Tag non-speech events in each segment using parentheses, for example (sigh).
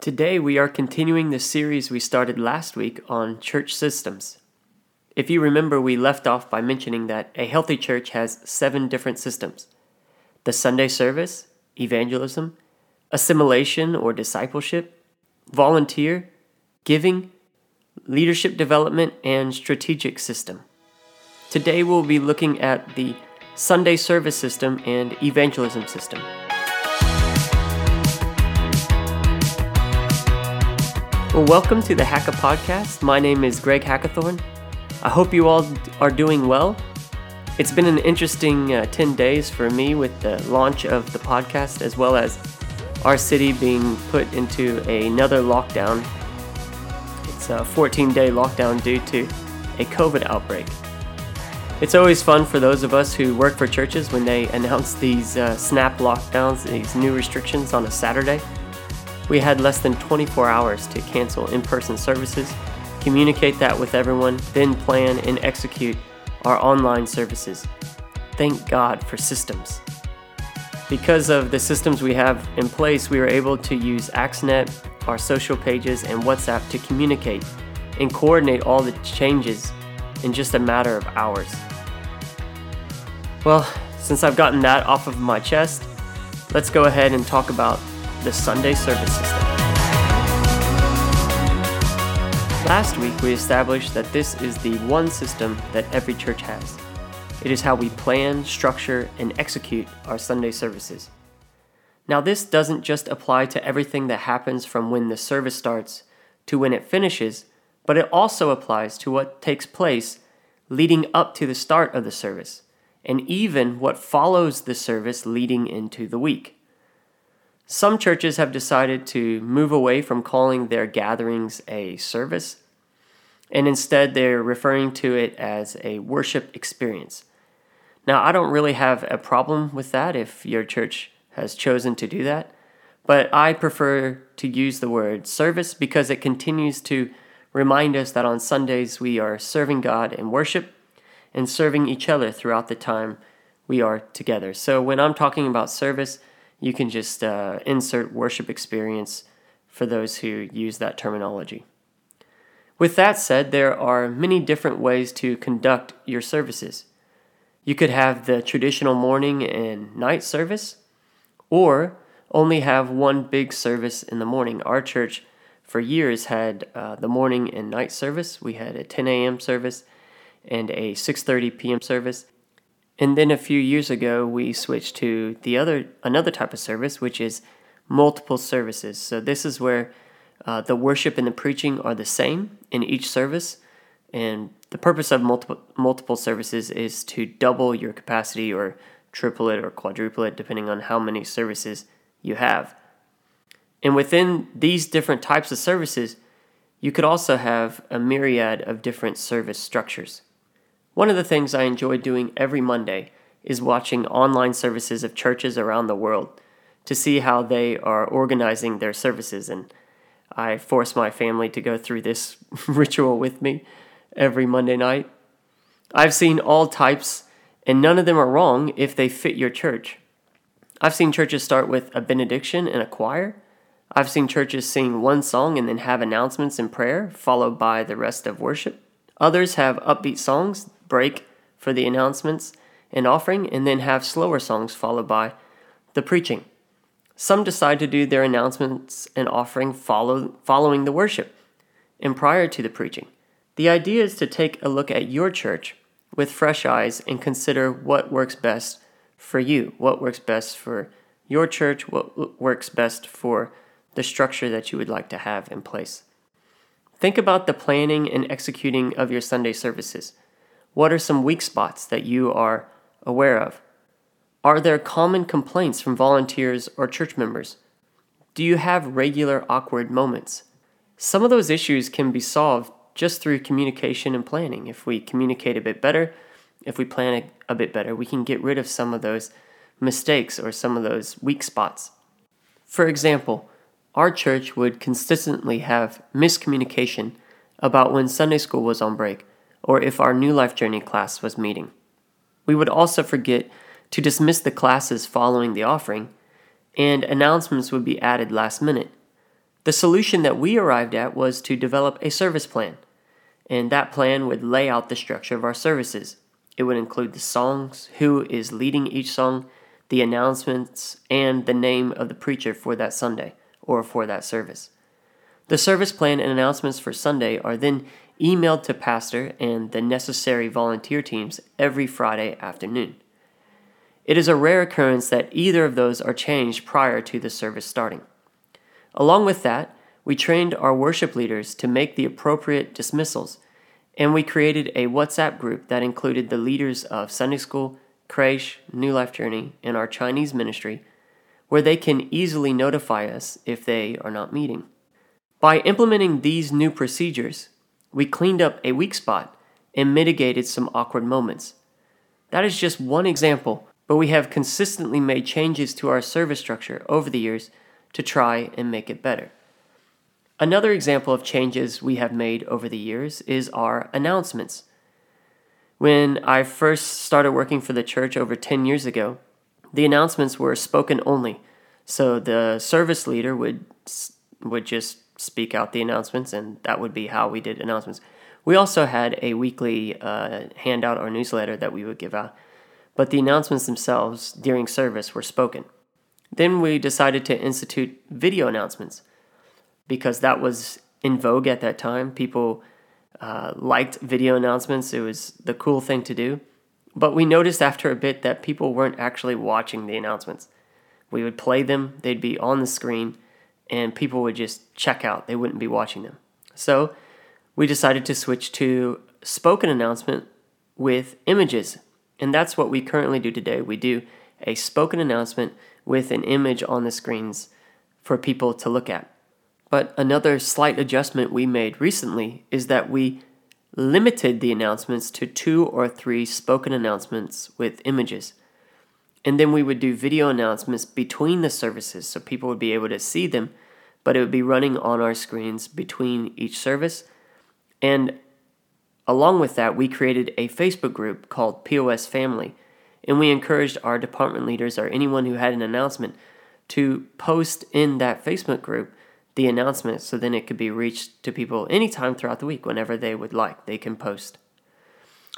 Today, we are continuing the series we started last week on church systems. If you remember, we left off by mentioning that a healthy church has seven different systems the Sunday service, evangelism, assimilation or discipleship, volunteer, giving, leadership development, and strategic system. Today, we'll be looking at the Sunday service system and evangelism system. Well, welcome to the Hacka Podcast. My name is Greg Hackathorn. I hope you all are doing well. It's been an interesting uh, 10 days for me with the launch of the podcast, as well as our city being put into another lockdown. It's a 14 day lockdown due to a COVID outbreak. It's always fun for those of us who work for churches when they announce these uh, snap lockdowns, these new restrictions on a Saturday. We had less than 24 hours to cancel in person services, communicate that with everyone, then plan and execute our online services. Thank God for systems. Because of the systems we have in place, we were able to use AxNet, our social pages, and WhatsApp to communicate and coordinate all the changes in just a matter of hours. Well, since I've gotten that off of my chest, let's go ahead and talk about the Sunday service system. Last week, we established that this is the one system that every church has. It is how we plan, structure, and execute our Sunday services. Now, this doesn't just apply to everything that happens from when the service starts to when it finishes, but it also applies to what takes place leading up to the start of the service, and even what follows the service leading into the week. Some churches have decided to move away from calling their gatherings a service, and instead they're referring to it as a worship experience. Now, I don't really have a problem with that if your church has chosen to do that, but I prefer to use the word service because it continues to remind us that on Sundays we are serving God in worship and serving each other throughout the time we are together. So when I'm talking about service, you can just uh, insert worship experience for those who use that terminology. With that said, there are many different ways to conduct your services. You could have the traditional morning and night service, or only have one big service in the morning. Our church, for years, had uh, the morning and night service. We had a 10 a.m. service and a 6:30 p.m. service, and then a few years ago, we switched to the other another type of service, which is multiple services. So this is where uh, the worship and the preaching are the same in each service, and the purpose of multiple multiple services is to double your capacity or triple it or quadruple it, depending on how many services you have. And within these different types of services, you could also have a myriad of different service structures. One of the things I enjoy doing every Monday is watching online services of churches around the world to see how they are organizing their services. And I force my family to go through this (laughs) ritual with me every Monday night. I've seen all types, and none of them are wrong if they fit your church. I've seen churches start with a benediction and a choir. I've seen churches sing one song and then have announcements and prayer, followed by the rest of worship. Others have upbeat songs, break for the announcements and offering, and then have slower songs followed by the preaching. Some decide to do their announcements and offering follow, following the worship and prior to the preaching. The idea is to take a look at your church with fresh eyes and consider what works best for you, what works best for your church, what works best for the structure that you would like to have in place. Think about the planning and executing of your Sunday services. What are some weak spots that you are aware of? Are there common complaints from volunteers or church members? Do you have regular awkward moments? Some of those issues can be solved just through communication and planning. If we communicate a bit better, if we plan a, bit better, we can get rid of some of those mistakes or some of those weak spots. For example, our church would consistently have miscommunication about when Sunday school was on break or if our New Life Journey class was meeting. We would also forget to dismiss the classes following the offering, and announcements would be added last minute. The solution that we arrived at was to develop a service plan, and that plan would lay out the structure of our services. It would include the songs, who is leading each song, the announcements, and the name of the preacher for that Sunday or for that service. The service plan and announcements for Sunday are then emailed to pastor and the necessary volunteer teams every Friday afternoon. It is a rare occurrence that either of those are changed prior to the service starting. Along with that, we trained our worship leaders to make the appropriate dismissals, and we created a WhatsApp group that included the leaders of Sunday School, Creche, New Life Journey, and our Chinese ministry, where they can easily notify us if they are not meeting. By implementing these new procedures, we cleaned up a weak spot and mitigated some awkward moments. That is just one example, but we have consistently made changes to our service structure over the years to try and make it better. Another example of changes we have made over the years is our announcements. When I first started working for the church over 10 years ago, the announcements were spoken only. So the service leader would would just speak out the announcements, and that would be how we did announcements. We also had a weekly uh, handout or newsletter that we would give out, but the announcements themselves during service were spoken. Then we decided to institute video announcements because that was in vogue at that time. People uh, liked video announcements, it was the cool thing to do. But we noticed after a bit that people weren't actually watching the announcements. We would play them, they'd be on the screen, and people would just check out. They wouldn't be watching them. So we decided to switch to spoken announcement with images. And that's what we currently do today. We do a spoken announcement with an image on the screens for people to look at. But another slight adjustment we made recently is that we limited the announcements to two or three spoken announcements with images. And then we would do video announcements between the services so people would be able to see them, but it would be running on our screens between each service. And along with that, we created a Facebook group called POS Family, and we encouraged our department leaders or anyone who had an announcement to post in that Facebook group the announcement so then it could be reached to people anytime throughout the week whenever they would like. They can post.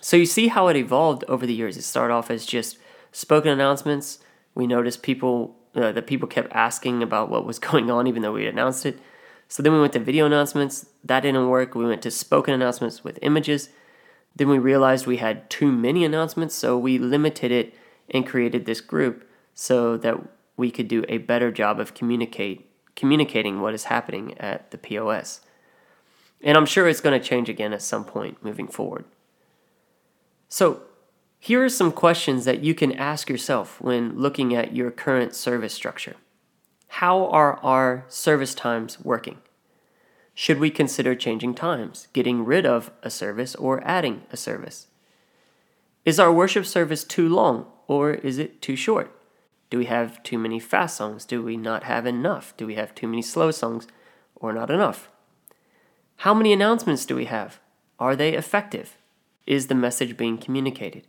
So you see how it evolved over the years. It started off as just spoken announcements. We noticed people uh, that people kept asking about what was (laughs) going on, even though we announced it. So then we went to video announcements. That didn't work. We went to spoken announcements with images. Then we realized we had too many announcements, so we limited it and created this group so that we could do a better job of communicate communicating what is happening at the POS. And I'm sure it's going to change again at some point moving forward. So, here are some questions that you can ask yourself when looking at your current service structure. How are our service times working? Should we consider changing times, getting rid of a service, or adding a service? Is our worship service too long, or is it too short? Do we have too many fast songs? Do we not have enough? Do we have too many slow songs, or not enough? How many announcements do we have? Are they effective? Is the message being communicated?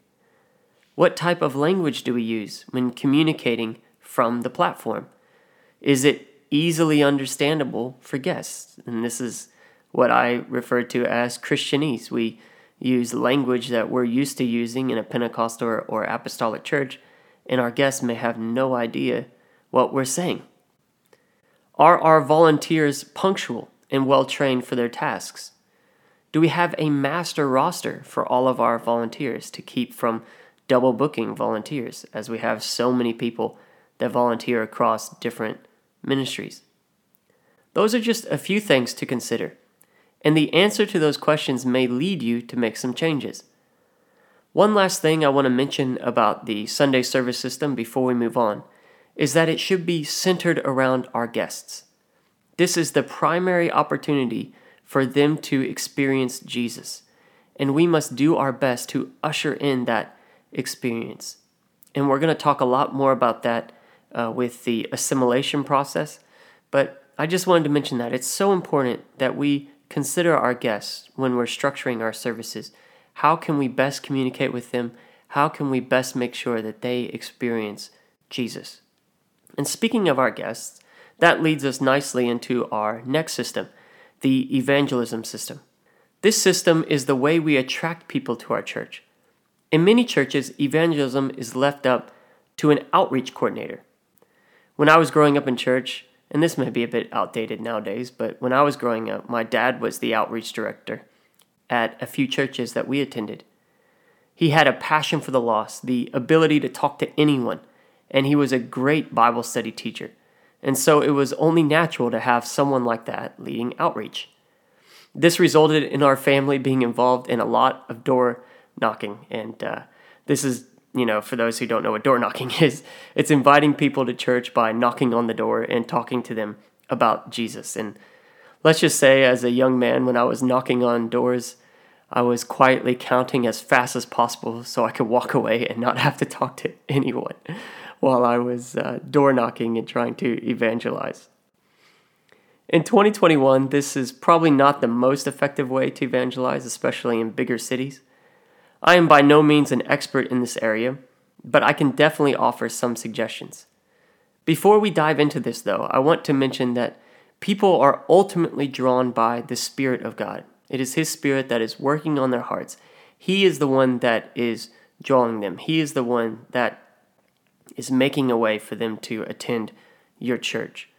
What type of language do we use when communicating from the platform? Is it easily understandable for guests? And this is what I refer to as Christianese. We use language that we're used to using in a Pentecostal or, or apostolic church, and our guests may have no idea what we're saying. Are our volunteers punctual and well trained for their tasks? Do we have a master roster for all of our volunteers to keep from double booking volunteers, as we have so many people that volunteer across different ministries? Those are just a few things to consider, and the answer to those questions may lead you to make some changes. One last thing I want to mention about the Sunday service system before we move on is that it should be centered around our guests. This is the primary opportunity for them to experience Jesus, and we must do our best to usher in that experience. And we're going to talk a lot more about that uh, with the assimilation process. But I just wanted to mention that it's so important that we consider our guests when we're structuring our services. How can we best communicate with them? How can we best make sure that they experience Jesus? And speaking of our guests, That leads us nicely into our next system, the evangelism system. This system is the way we attract people to our church. In many churches, evangelism is left up to an outreach coordinator. When I was growing up in church, and this may be a bit outdated nowadays, but when I was growing up, my dad was the outreach director at a few churches that we attended. He had a passion for the lost, the ability to talk to anyone, and he was a great Bible study teacher. And so it was only natural to have someone like that leading outreach. This resulted in our family being involved in a lot of door knocking. And uh, this is, you know, for those who don't know what door (laughs) knocking is, it's inviting people to church by knocking on the door and talking to them about Jesus. And let's just say, as a young man, when I was knocking on doors, I was quietly counting as fast as possible so I could walk away and not have to talk to (laughs) anyone while I was uh, door knocking and trying to evangelize. In 2021, this is probably not the most effective way to evangelize, especially in bigger cities. I am by no means an expert in this area, but I can definitely offer some suggestions. Before we dive into this, though, I want to mention that people are ultimately drawn by the Spirit of God. It is His Spirit that is working on their hearts. He is the one that is drawing them, He is the one that is making a way for them to attend your church.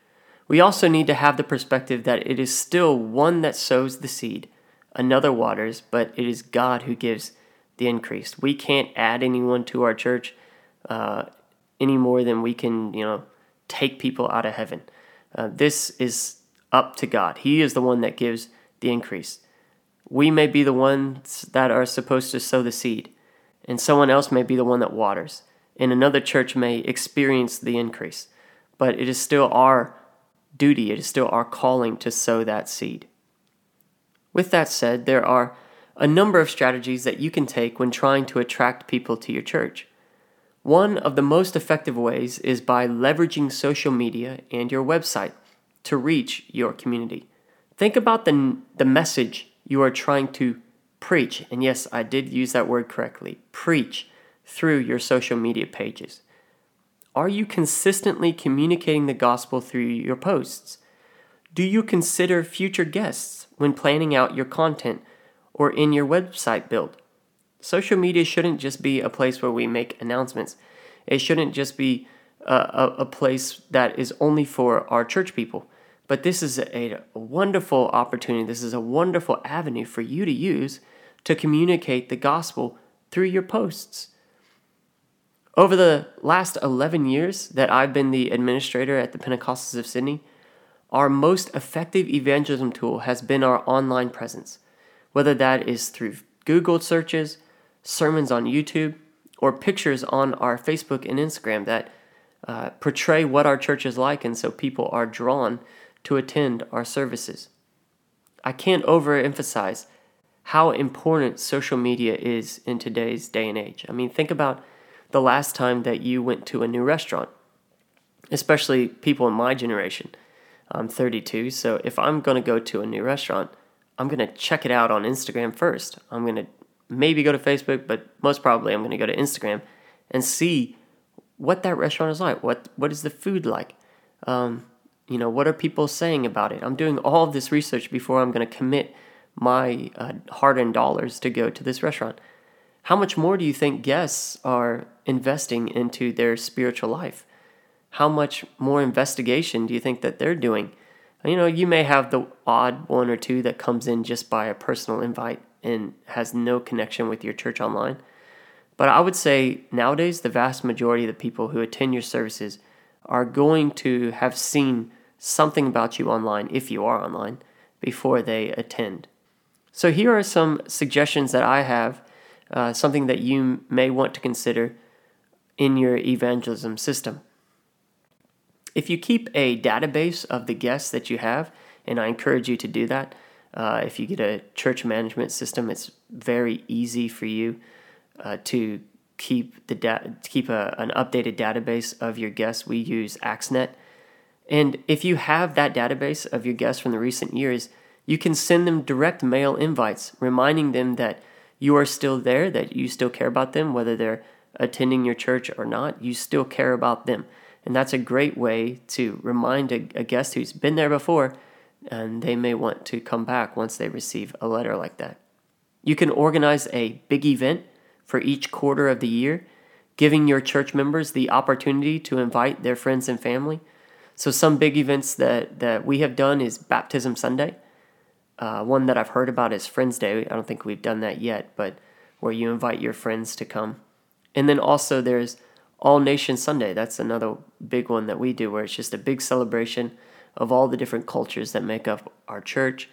We also need to have the perspective that it is still one that sows the seed, another waters, but it is God who gives the increase. We can't add anyone to our church uh, any more than we can, you know, take people out of heaven. Uh, this is up to God. He is the one that gives the increase. We may be the ones that are supposed to sow the seed, and someone else may be the one that waters, and another church may experience the increase. But it is still our duty, it is still our calling to sow that seed. With that said, there are a number of strategies that you can take when trying to attract people to your church. One of the most effective ways is by leveraging social media and your website to reach your community. Think about the, the message you are trying to preach, and yes, I did use that word correctly preach through your social media pages. Are you consistently communicating the gospel through your posts? Do you consider future guests when planning out your content or in your website build? Social media shouldn't just be a place where we make announcements. It shouldn't just be a, a, a place that is only for our church people. But this is a, a wonderful opportunity. This is a wonderful avenue for you to use to communicate the gospel through your posts. Over the last 11 years that I've been the administrator at the Pentecostals of Sydney, our most effective evangelism tool has been our online presence, whether that is through Google searches, sermons on YouTube, or pictures on our Facebook and Instagram that uh, portray what our church is like, and so people are drawn to attend our services. I can't overemphasize how important social media is in today's day and age. I mean, think about the last time that you went to a new restaurant, especially people in my generation. I'm 32, so if I'm going to go to a new restaurant, I'm going to check it out on Instagram first. I'm going to maybe go to Facebook, but most probably I'm going to go to Instagram and see what that restaurant is like. What what is the food like? Um, you know, what are people saying about it? I'm doing all of this research before I'm going to commit my uh, hard-earned dollars to go to this restaurant. How much more do you think guests are investing into their spiritual life? How much more investigation do you think that they're doing? You know, you may have the odd one or two that comes in just by a personal invite and has no connection with your church online. But I would say nowadays, the vast majority of the people who attend your services are going to have seen something about you online, if you are online, before they attend. So, here are some suggestions that I have uh, something that you may want to consider in your evangelism system. If you keep a database of the guests that you have, and I encourage you to do that, uh, if you get a church management system, it's very easy for you uh, to keep the da- keep a, an updated database of your guests. We use Axnet, and if you have that database of your guests from the recent years, you can send them direct mail invites, reminding them that you are still there, that you still care about them, whether they're attending your church or not, you still care about them. And that's a great way to remind a, a guest who's been there before and they may want to come back once they receive a letter like that. You can organize a big event for each quarter of the year, giving your church members the opportunity to invite their friends and family. So, some big events that, that we have done is Baptism Sunday. Uh, one that I've heard about is Friends Day. I don't think we've done that yet, but where you invite your friends to come. And then also there's All Nation Sunday. That's another big one that we do where it's just a big celebration of all the different cultures that make up our church.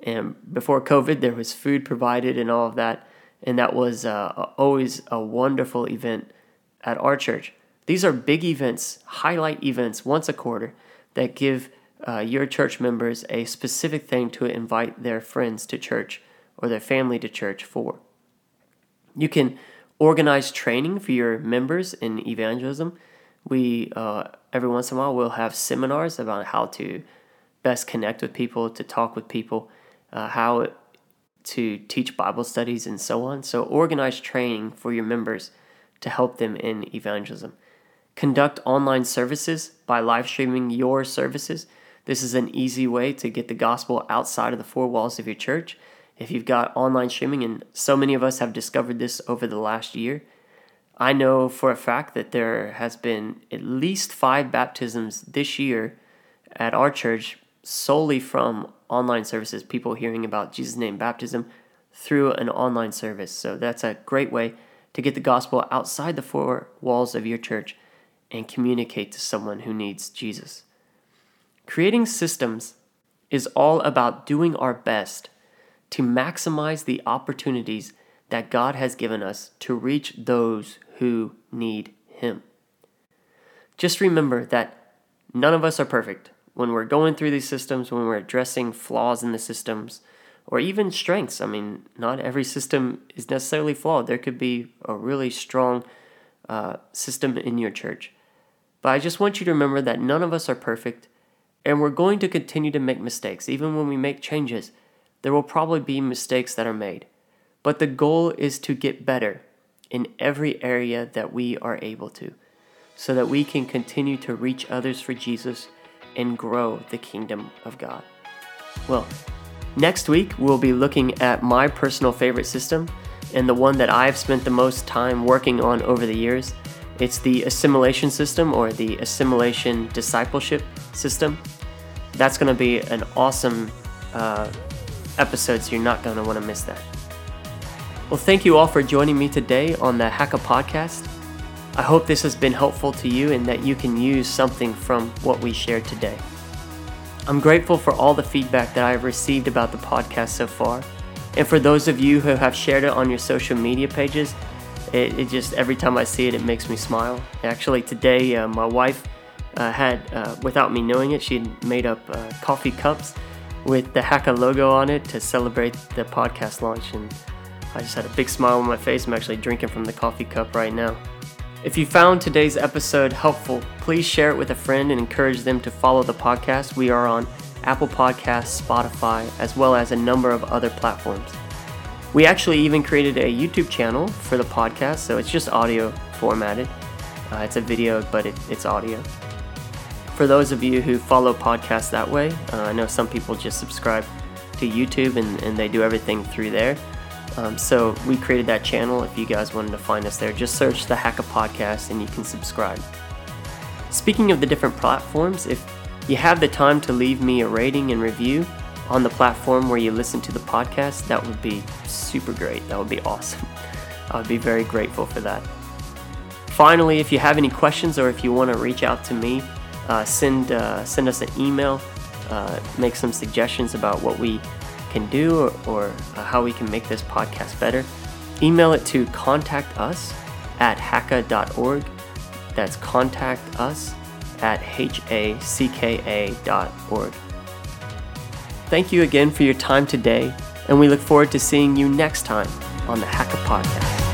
And before COVID, there was food provided and all of that. And that was uh, always a wonderful event at our church. These are big events, highlight events once a quarter that give uh, your church members a specific thing to invite their friends to church or their family to church for. You can organize training for your members in evangelism. We, uh, every once in a while, will have seminars about how to best connect with people, to talk with people, uh, how to teach Bible studies, and so on. So, organize training for your members to help them in evangelism. Conduct online services by live streaming your services. This is an easy way to get the gospel outside of the four walls of your church if you've got online streaming, and so many of us have discovered this over the last year, I know for a fact that there has been at least five baptisms this year at our church solely from online services, people hearing about Jesus' name baptism through an online service. So that's a great way to get the gospel outside the four walls of your church and communicate to someone who needs Jesus. Creating systems is all about doing our best to maximize the opportunities that God has given us to reach those who need Him. Just remember that none of us are perfect. When we're going through these systems, when we're addressing flaws in the systems, or even strengths, I mean, not every system is necessarily flawed. There could be a really strong uh, system in your church. But I just want you to remember that none of us are perfect, and we're going to continue to make mistakes, even when we make changes there will probably be mistakes that are made. But the goal is to get better in every area that we are able to, so that we can continue to reach others for Jesus and grow the kingdom of God. Well, next week we'll be looking at my personal favorite system and the one that I've spent the most time working on over the years. It's the assimilation system or the assimilation discipleship system. That's going to be an awesome uh, episodes. You're not going to want to miss that. Well, thank you all for joining me today on the Hacka podcast. I hope this has been helpful to you and that you can use something from what we shared today. I'm grateful for all the feedback that I have received about the podcast so far. And for those of you who have shared it on your social media pages, it, it just every time I see it, it makes me smile. Actually, today, uh, my wife uh, had, uh, without me knowing it, she made up uh, coffee cups with the Hacka logo on it to celebrate the podcast launch. And I just had a big smile on my face. I'm actually drinking from the coffee cup right now. If you found today's episode helpful, please share it with a friend and encourage them to follow the podcast. We are on Apple Podcasts, Spotify, as well as a number of other platforms. We actually even created a YouTube channel for the podcast, so it's just audio formatted. Uh, it's a video, but it, it's audio for those of you who follow podcasts that way, uh, I know some people just subscribe to YouTube and, and they do everything through there. Um, so we created that channel. If you guys wanted to find us there, just search the Hacka Podcast and you can subscribe. Speaking of the different platforms, if you have the time to leave me a rating and review on the platform where you listen to the podcast, that would be super great. That would be awesome. (laughs) I would be very grateful for that. Finally, if you have any questions or if you want to reach out to me, uh, send uh, send us an email, uh, make some suggestions about what we can do or, or uh, how we can make this podcast better. Email it to contact us at hacka.org. That's contact us at h-a-c-k-a dot org. Thank you again for your time today, and we look forward to seeing you next time on the Hacka Podcast.